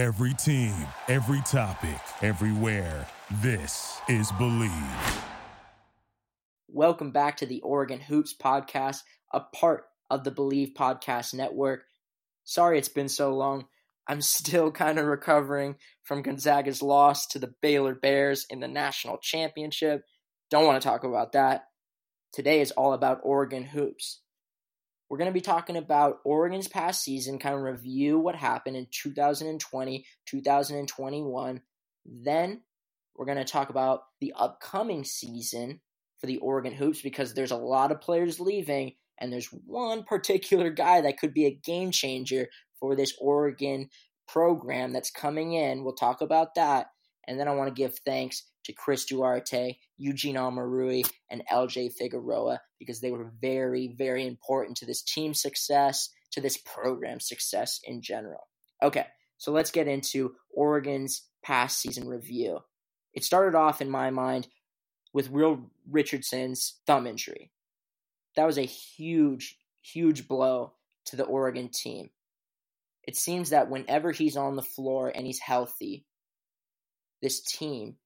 Every team, every topic, everywhere. This is Bleav. Welcome back to the Oregon Hoops Podcast, a part of the Bleav Podcast Network. Sorry it's been so long. I'm still kind of recovering from Gonzaga's loss to the Baylor Bears in the national championship. Don't want to talk about that. Today is all about Oregon Hoops. We're going to be talking about Oregon's past season, kind of review what happened in 2020, 2021. Then we're going to talk about the upcoming season for the Oregon Hoops because there's a lot of players leaving, and there's one particular guy that could be a game changer for this Oregon program that's coming in. We'll talk about that. And then I want to give thanks to Chris Duarte, Eugene Omoruyi, and LJ Figueroa because they were very, very important to this team success, to this program success in general. Okay, so let's get into Oregon's past season review. It started off, in my mind, with Will Richardson's thumb injury. That was a huge, huge blow to the Oregon team. It seems that whenever he's on the floor and he's healthy, this team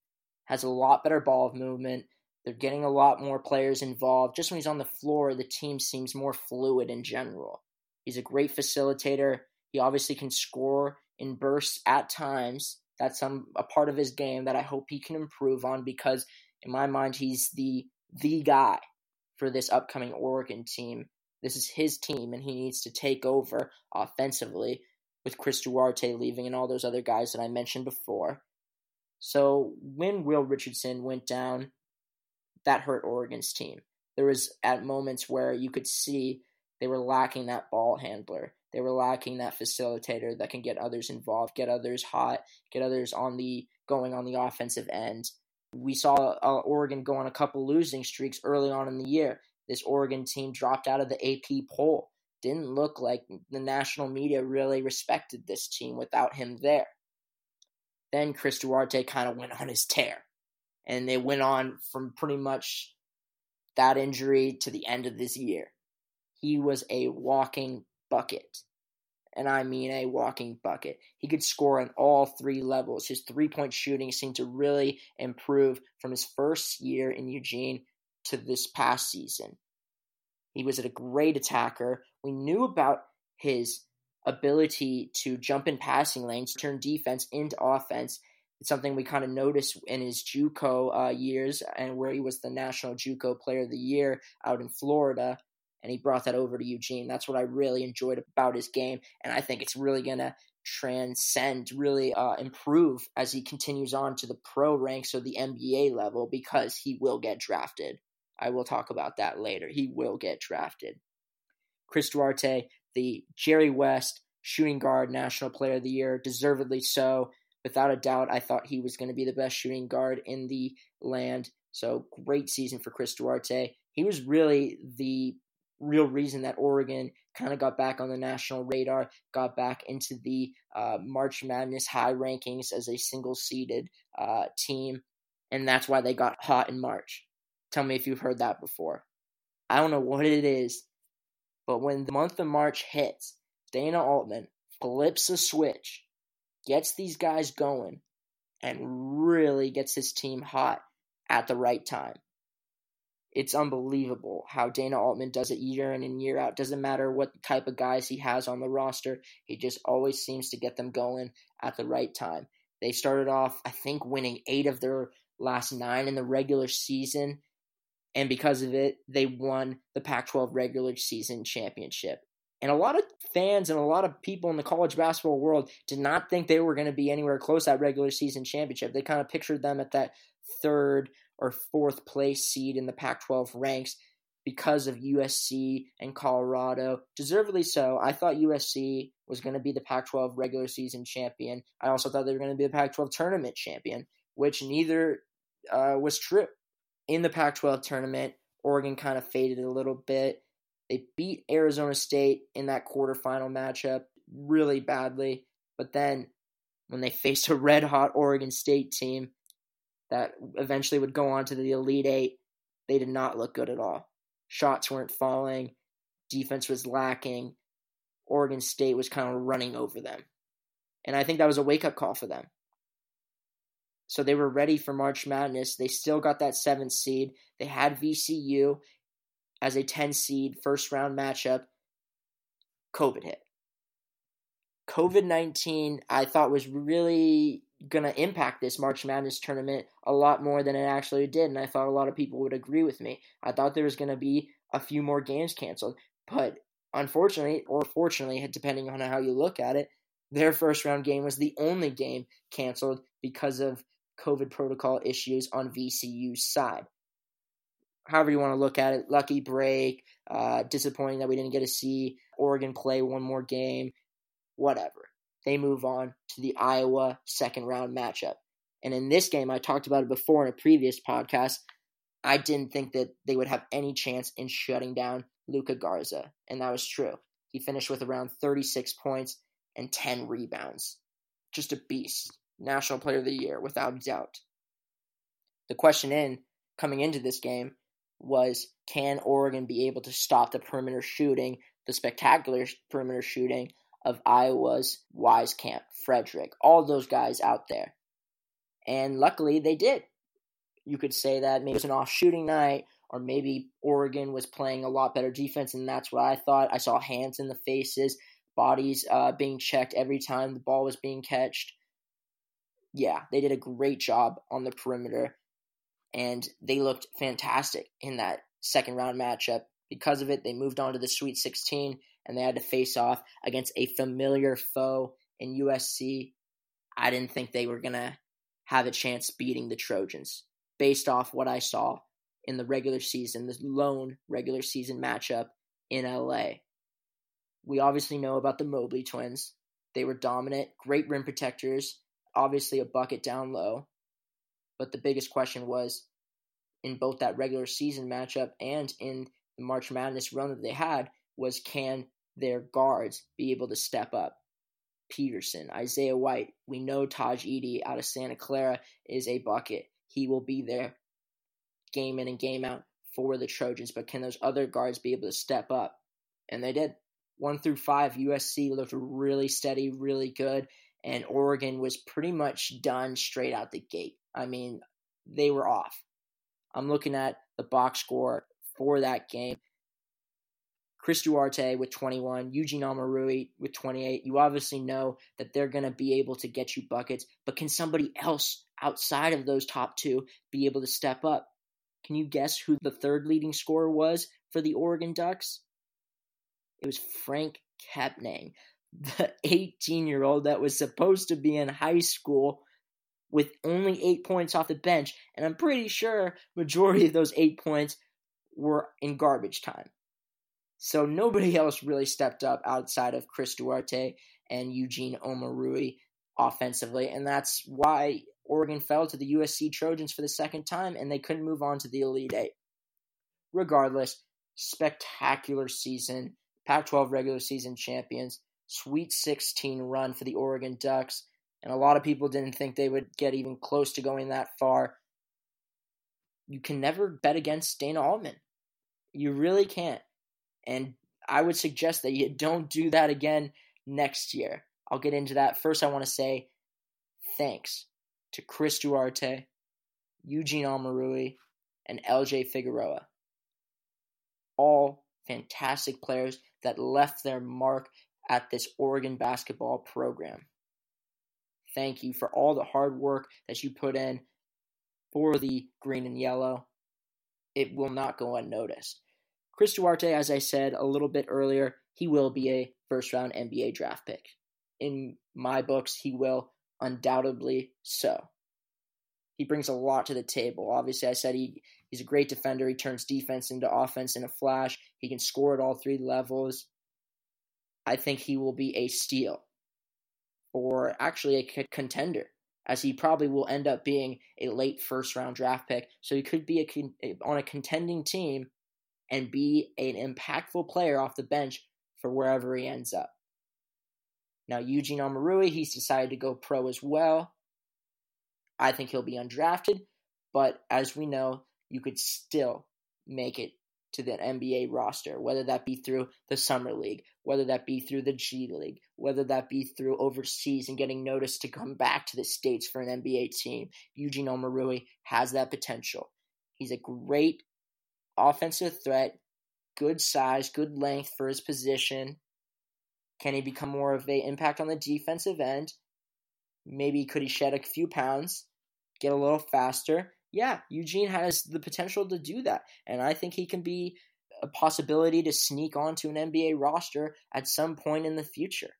has a lot better ball movement. They're getting a lot more players involved. Just when he's on the floor, the team seems more fluid in general. He's a great facilitator. He obviously can score in bursts at times. That's some a part of his game that I hope he can improve on because in my mind he's the the guy for this upcoming Oregon team. This is his team and he needs to take over offensively with Chris Duarte leaving and all those other guys that I mentioned before. So when Will Richardson went down, that hurt Oregon's team. There was at moments where you could see they were lacking that ball handler. They were lacking that facilitator that can get others involved, get others hot, get others on the going on the offensive end. We saw uh, Oregon go on a couple losing streaks early on in the year. This Oregon team dropped out of the AP poll. Didn't look like the national media really respected this team without him there. Then Chris Duarte kind of went on his tear. And they went on from pretty much that injury to the end of this year. He was a walking bucket. And I mean a walking bucket. He could score on all three levels. His three point shooting seemed to really improve from his first year in Eugene to this past season. He was a great attacker. We knew about his ability to jump in passing lanes, turn defense into offense. It's something we kind of noticed in his JUCO uh, years, and where he was the National JUCO Player of the Year out in Florida, and he brought that over to Eugene. That's what I really enjoyed about his game, and I think it's really gonna transcend, really uh, improve as he continues on to the pro ranks or the NBA level because he will get drafted. I will talk about that later. He will get drafted. Chris Duarte, the Jerry West shooting guard national player of the year, deservedly so. Without a doubt, I thought he was going to be the best shooting guard in the land. So great season for Chris Duarte. He was really the real reason that Oregon kind of got back on the national radar, got back into the uh, March Madness high rankings as a single seeded uh, team. And that's why they got hot in March. Tell me if you've heard that before. I don't know what it is, but when the month of March hits, Dana Altman flips a switch, gets these guys going, and really gets his team hot at the right time. It's unbelievable how Dana Altman does it year in and year out. Doesn't matter what type of guys he has on the roster, he just always seems to get them going at the right time. They started off, I think, winning eight of their last nine in the regular season and because of it, they won the Pac 12 regular season championship. And a lot of fans and a lot of people in the college basketball world did not think they were going to be anywhere close that regular season championship. They kind of pictured them at that third or fourth place seed in the Pac 12 ranks because of USC and Colorado. Deservedly so. I thought USC was going to be the Pac 12 regular season champion. I also thought they were going to be the Pac 12 tournament champion, which neither uh, was true in the Pac 12 tournament, Oregon kind of faded a little bit. They beat Arizona State in that quarterfinal matchup really badly. But then when they faced a red hot Oregon State team that eventually would go on to the Elite Eight, they did not look good at all. Shots weren't falling, defense was lacking. Oregon State was kind of running over them. And I think that was a wake up call for them. So they were ready for March Madness. They still got that seventh seed. They had VCU as a 10 seed first round matchup. COVID hit. COVID 19, I thought was really going to impact this March Madness tournament a lot more than it actually did. And I thought a lot of people would agree with me. I thought there was going to be a few more games canceled. But unfortunately, or fortunately, depending on how you look at it, their first round game was the only game canceled because of COVID protocol issues on VCU's side. However, you want to look at it, lucky break, uh, disappointing that we didn't get to see Oregon play one more game, whatever. They move on to the Iowa second round matchup. And in this game, I talked about it before in a previous podcast. I didn't think that they would have any chance in shutting down Luka Garza, and that was true. He finished with around 36 points and 10 rebounds. Just a beast. National Player of the Year, without doubt. The question in coming into this game was can Oregon be able to stop the perimeter shooting, the spectacular perimeter shooting of Iowa's Wieskamp, Fredrick, all those guys out there? And luckily they did. You could say that maybe it was an off shooting night, or maybe Oregon was playing a lot better defense, and that's what I thought. I saw hands in the faces, bodies uh, being checked every time the ball was being catched yeah, they did a great job on the perimeter, and they looked fantastic in that second round matchup. Because of it, they moved on to the Sweet 16, and they had to face off against a familiar foe in USC. I didn't think they were going to have a chance beating the Trojans based off what I saw in the regular season, the lone regular season matchup in LA. We obviously know about the Mobley twins. They were dominant, great rim protectors, obviously a bucket down low. But the biggest question was in both that regular season matchup and in the March Madness run that they had was can their guards be able to step up? Peterson, Isaiah White, we know Tahj Eaddy out of Santa Clara is a bucket. He will be there game in and game out for the Trojans, but can those other guards be able to step up? And they did. One through five, USC looked really steady, really good and Oregon was pretty much done straight out the gate. I mean, they were off. I'm looking at the box score for that game. Chris Duarte with 21, Eugene Omoruyi with 28. You obviously know that they're going to be able to get you buckets, but can somebody else outside of those top two be able to step up? Can you guess who the third leading scorer was for the Oregon Ducks? It was Franck Kepnang the 18 year old that was supposed to be in high school with only eight points off the bench, and I'm pretty sure majority of those eight points were in garbage time. So nobody else really stepped up outside of Chris Duarte and Eugene Omoruyi offensively, and that's why Oregon fell to the USC Trojans for the second time, and they couldn't move on to the Elite Eight. Regardless, spectacular season, Pac 12 regular season champions. Sweet 16 run for the Oregon Ducks, and a lot of people didn't think they would get even close to going that far. You can never bet against Dana Altman. You really can't. And I would suggest that you don't do that again next year. I'll get into that. First, I want to say thanks to Chris Duarte, Eugene Omoruyi, and LJ Figueroa. All fantastic players that left their mark at this Oregon basketball program. Thank you for all the hard work that you put in for the green and yellow. It will not go unnoticed. Chris Duarte, as I said a little bit earlier, he will be a first round NBA draft pick. In my books, he will undoubtedly so. He brings a lot to the table. Obviously, I said he, he's a great defender. He turns defense into offense in a flash. He can score at all three levels. I think he will be a steal or actually a contender, as he probably will end up being a late first round draft pick. So he could be a, on a contending team and be an impactful player off the bench for wherever he ends up. Now, Eugene Omoruyi, he's decided to go pro as well. I think he'll be undrafted, but as we know, you could still make it to the NBA roster, whether that be through the Summer League, whether that be through the G League, whether that be through overseas and getting noticed to come back to the States for an NBA team. Eugene Omoruyi has that potential. He's a great offensive threat, good size, good length for his position. Can he become more of an impact on the defensive end? Maybe could he shed a few pounds, get a little faster? Yeah, Eugene has the potential to do that. And I think he can be a possibility to sneak onto an NBA roster at some point in the future.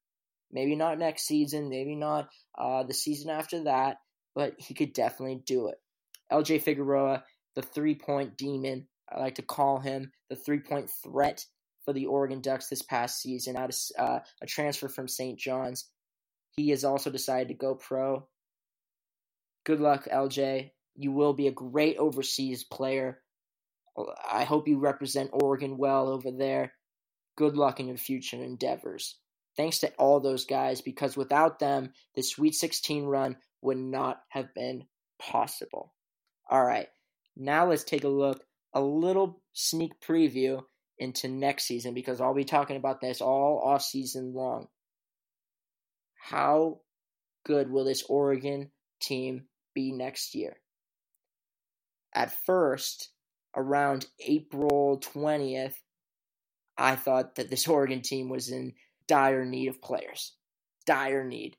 Maybe not next season, maybe not uh, the season after that, but he could definitely do it. LJ Figueroa, the three point demon, I like to call him the three point threat for the Oregon Ducks this past season out of uh, a transfer from St. John's. He has also decided to go pro. Good luck, LJ. You will be a great overseas player. I hope you represent Oregon well over there. Good luck in your future endeavors. Thanks to all those guys, because without them, the Sweet 16 run would not have been possible. All right, now let's take a look, a little sneak preview into next season, because I'll be talking about this all off season long. How good will this Oregon team be next year? At first, around April 20th, I thought that this Oregon team was in dire need of players. Dire need.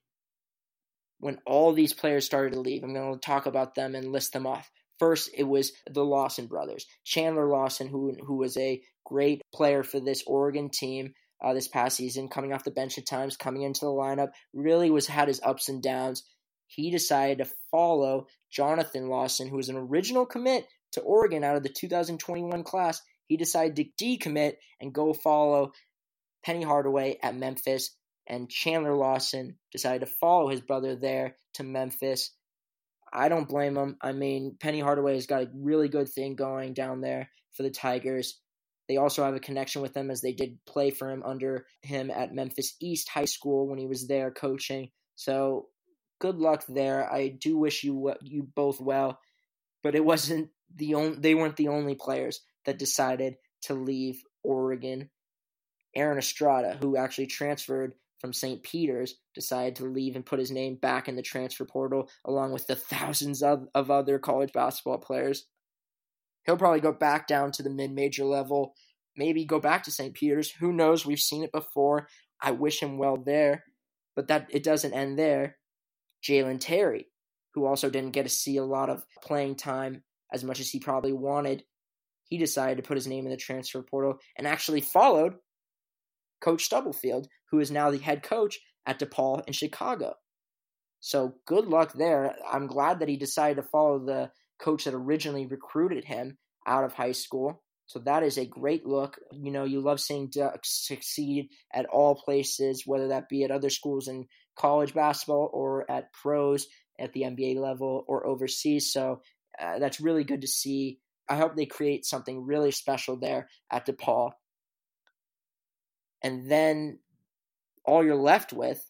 When all these players started to leave, I'm going to talk about them and list them off. First, it was the Lawson brothers. Chandler Lawson, who who was a great player for this Oregon team uh, this past season, coming off the bench at times, coming into the lineup, really was had his ups and downs. He decided to follow Jonathan Lawson, who was an original commit to Oregon out of the 2021 class. He decided to decommit and go follow Penny Hardaway at Memphis, and Chandler Lawson decided to follow his brother there to Memphis. I don't blame him. I mean, Penny Hardaway has got a really good thing going down there for the Tigers. They also have a connection with him as they did play for him under him at Memphis East High School when he was there coaching. So good luck there. I do wish you you both well, but it wasn't the only they weren't the only players that decided to leave Oregon. Aaron Estrada, who actually transferred from St. Peter's, decided to leave and put his name back in the transfer portal along with the thousands of, of other college basketball players. He'll probably go back down to the mid major level, maybe go back to St. Peter's. Who knows? We've seen it before. I wish him well there, but that it doesn't end there. Jalen Terry, who also didn't get to see a lot of playing time as much as he probably wanted, he decided to put his name in the transfer portal and actually followed Coach Stubblefield, who is now the head coach at DePaul in Chicago. So good luck there. I'm glad that he decided to follow the coach that originally recruited him out of high school. So that is a great look. You know, you love seeing Ducks succeed at all places, whether that be at other schools in college basketball or at pros at the NBA level or overseas. So uh, that's really good to see. I hope they create something really special there at DePaul. And then all you're left with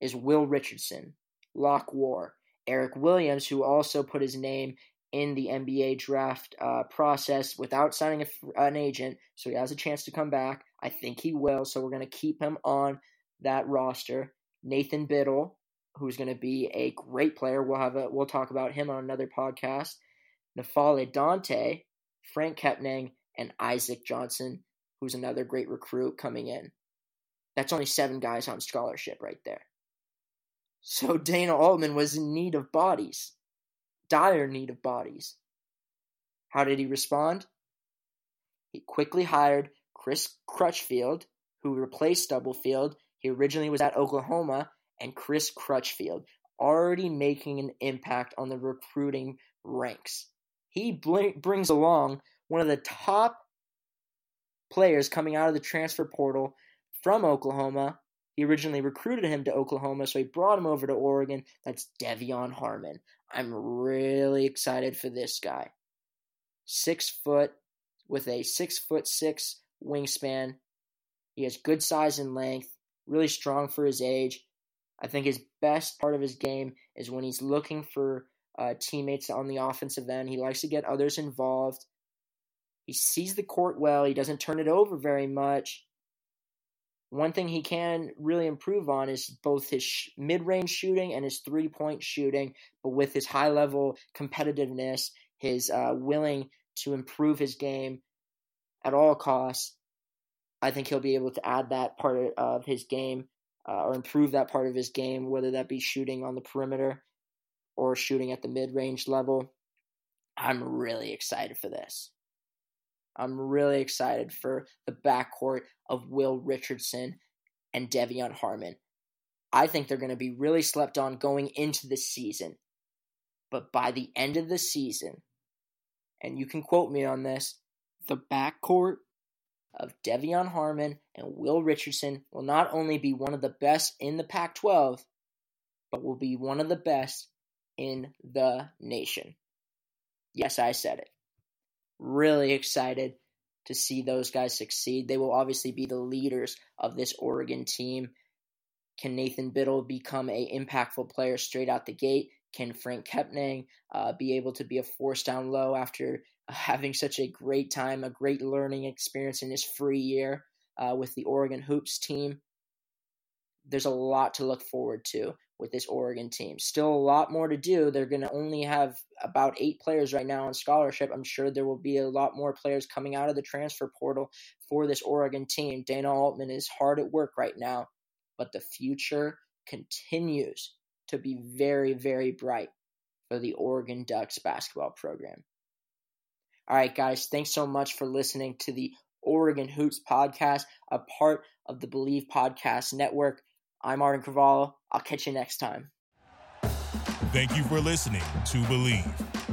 is Will Richardson, Lok Wur, Eric Williams, who also put his name in the NBA draft uh, process without signing a, an agent, so he has a chance to come back. I think he will, so we're going to keep him on that roster. Nathan Bittle, who's going to be a great player. We'll have a we'll talk about him on another podcast. N'Faly Dante, Franck Kepnang, and Isaac Johnson, who's another great recruit coming in. That's only seven guys on scholarship right there. So Dana Altman was in need of bodies dire need of bodies. How did he respond? He quickly hired Chris Crutchfield, who replaced Stubblefield. He originally was at Oklahoma, and Chris Crutchfield, already making an impact on the recruiting ranks. He bl- brings along one of the top players coming out of the transfer portal from Oklahoma. He originally recruited him to Oklahoma, so he brought him over to Oregon. That's De'Vion Harmon. I'm really excited for this guy. Six foot with a six foot six wingspan. He has good size and length, really strong for his age. I think his best part of his game is when he's looking for uh, teammates on the offensive end. He likes to get others involved. He sees the court well. He doesn't turn it over very much. One thing he can really improve on is both his sh- mid range shooting and his three point shooting, but with his high level competitiveness, his uh, willing to improve his game at all costs, I think he'll be able to add that part of his game uh, or improve that part of his game, whether that be shooting on the perimeter or shooting at the mid range level. I'm really excited for this. I'm really excited for the backcourt of Will Richardson and De'Vion Harmon. I think they're going to be really slept on going into the season. But by the end of the season, and you can quote me on this, the backcourt of De'Vion Harmon and Will Richardson will not only be one of the best in the Pac 12, but will be one of the best in the nation. Yes, I said it really excited to see those guys succeed. They will obviously be the leaders of this Oregon team. Can Nathan Bittle become a impactful player straight out the gate? Can Franck Kepnang uh, be able to be a force down low after having such a great time, a great learning experience in his free year uh, with the Oregon Hoops team? There's a lot to look forward to with this Oregon team. Still a lot more to do. They're going to only have about eight players right now on scholarship. I'm sure there will be a lot more players coming out of the transfer portal for this Oregon team. Dana Altman is hard at work right now, but the future continues to be very, very bright for the Oregon Ducks basketball program. All right, guys, thanks so much for listening to the Oregon Hoops podcast, a part of the Bleav Podcast Network. I'm Arden Cavallo. I'll catch you next time. Thank you for listening to Bleav.